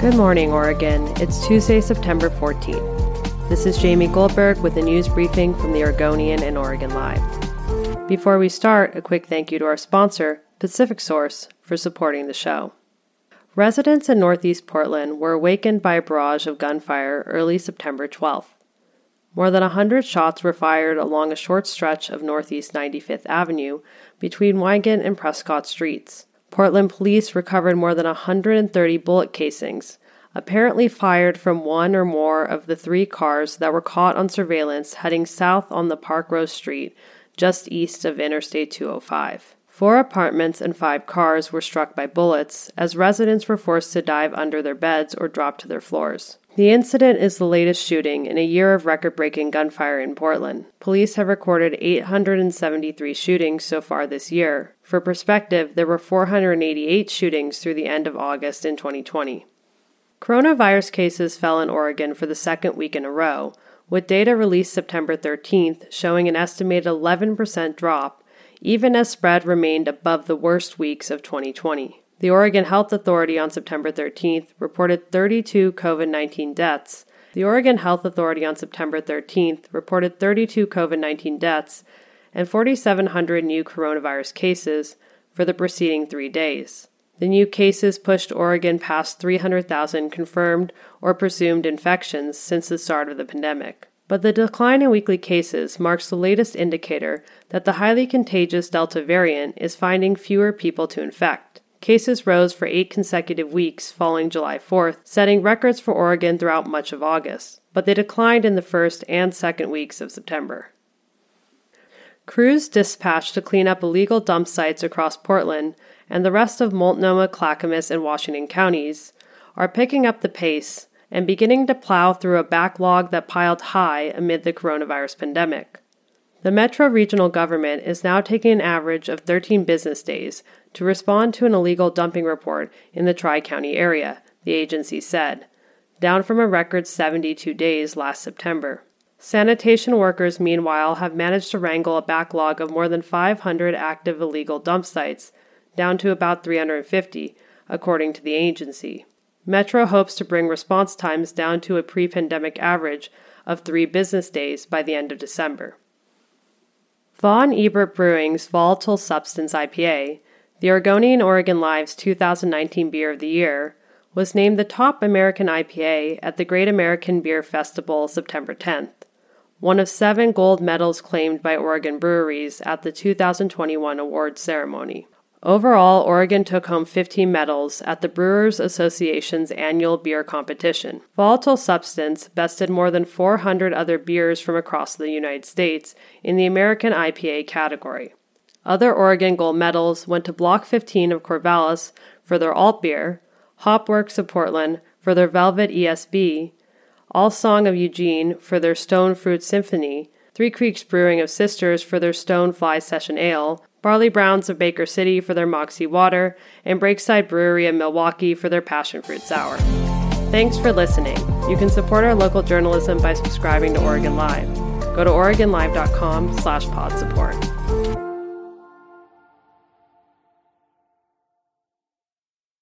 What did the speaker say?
Good morning, Oregon. It's Tuesday, September 14th. This is Jamie Goldberg with a news briefing from the Oregonian and Oregon Live. Before we start, a quick thank you to our sponsor, PacificSource, for supporting the show. Residents in northeast Portland were awakened by a barrage of gunfire early September 12th. More than a 100 shots were fired along a short stretch of Northeast 95th Avenue between Wygant and Prescott Streets. Portland police recovered more than 130 bullet casings, apparently fired from one or more of the three cars that were caught on surveillance heading south on the Park Rose Street, just east of Interstate 205. Four apartments and five cars were struck by bullets as residents were forced to dive under their beds or drop to their floors. The incident is the latest shooting in a year of record breaking gunfire in Portland. Police have recorded 873 shootings so far this year. For perspective, there were 488 shootings through the end of August in 2020. Coronavirus cases fell in Oregon for the second week in a row, with data released September 13th showing an estimated 11% drop even as spread remained above the worst weeks of 2020. The Oregon Health Authority on September 13th reported 32 COVID 19 deaths. The Oregon Health Authority on September 13th reported 32 COVID 19 deaths and 4,700 new coronavirus cases for the preceding three days. The new cases pushed Oregon past 300,000 confirmed or presumed infections since the start of the pandemic. But the decline in weekly cases marks the latest indicator that the highly contagious Delta variant is finding fewer people to infect. Cases rose for eight consecutive weeks following July 4th, setting records for Oregon throughout much of August, but they declined in the first and second weeks of September. Crews dispatched to clean up illegal dump sites across Portland and the rest of Multnomah, Clackamas, and Washington counties are picking up the pace and beginning to plow through a backlog that piled high amid the coronavirus pandemic. The Metro regional government is now taking an average of 13 business days to respond to an illegal dumping report in the Tri County area, the agency said, down from a record 72 days last September. Sanitation workers, meanwhile, have managed to wrangle a backlog of more than 500 active illegal dump sites, down to about 350, according to the agency. Metro hopes to bring response times down to a pre pandemic average of three business days by the end of December. Von Ebert Brewing's Volatile Substance IPA, the Oregonian Oregon Live's 2019 Beer of the Year, was named the top American IPA at the Great American Beer Festival September 10th, one of seven gold medals claimed by Oregon breweries at the 2021 awards ceremony. Overall, Oregon took home 15 medals at the Brewers Association's annual beer competition. Volatile Substance bested more than 400 other beers from across the United States in the American IPA category. Other Oregon gold medals went to Block 15 of Corvallis for their alt beer, Hopworks of Portland for their Velvet ESB, Alesong of Eugene for their Stone Fruit Symphony, Three Creeks Brewing of Sisters for their Stone Fly Session Ale, Barley Browns of Baker City for their Moxie Water, and Breakside Brewery in Milwaukie for their Passion Fruit Sour. Thanks for listening. You can support our local journalism by subscribing to Oregon Live. Go to OregonLive.com slash pod support.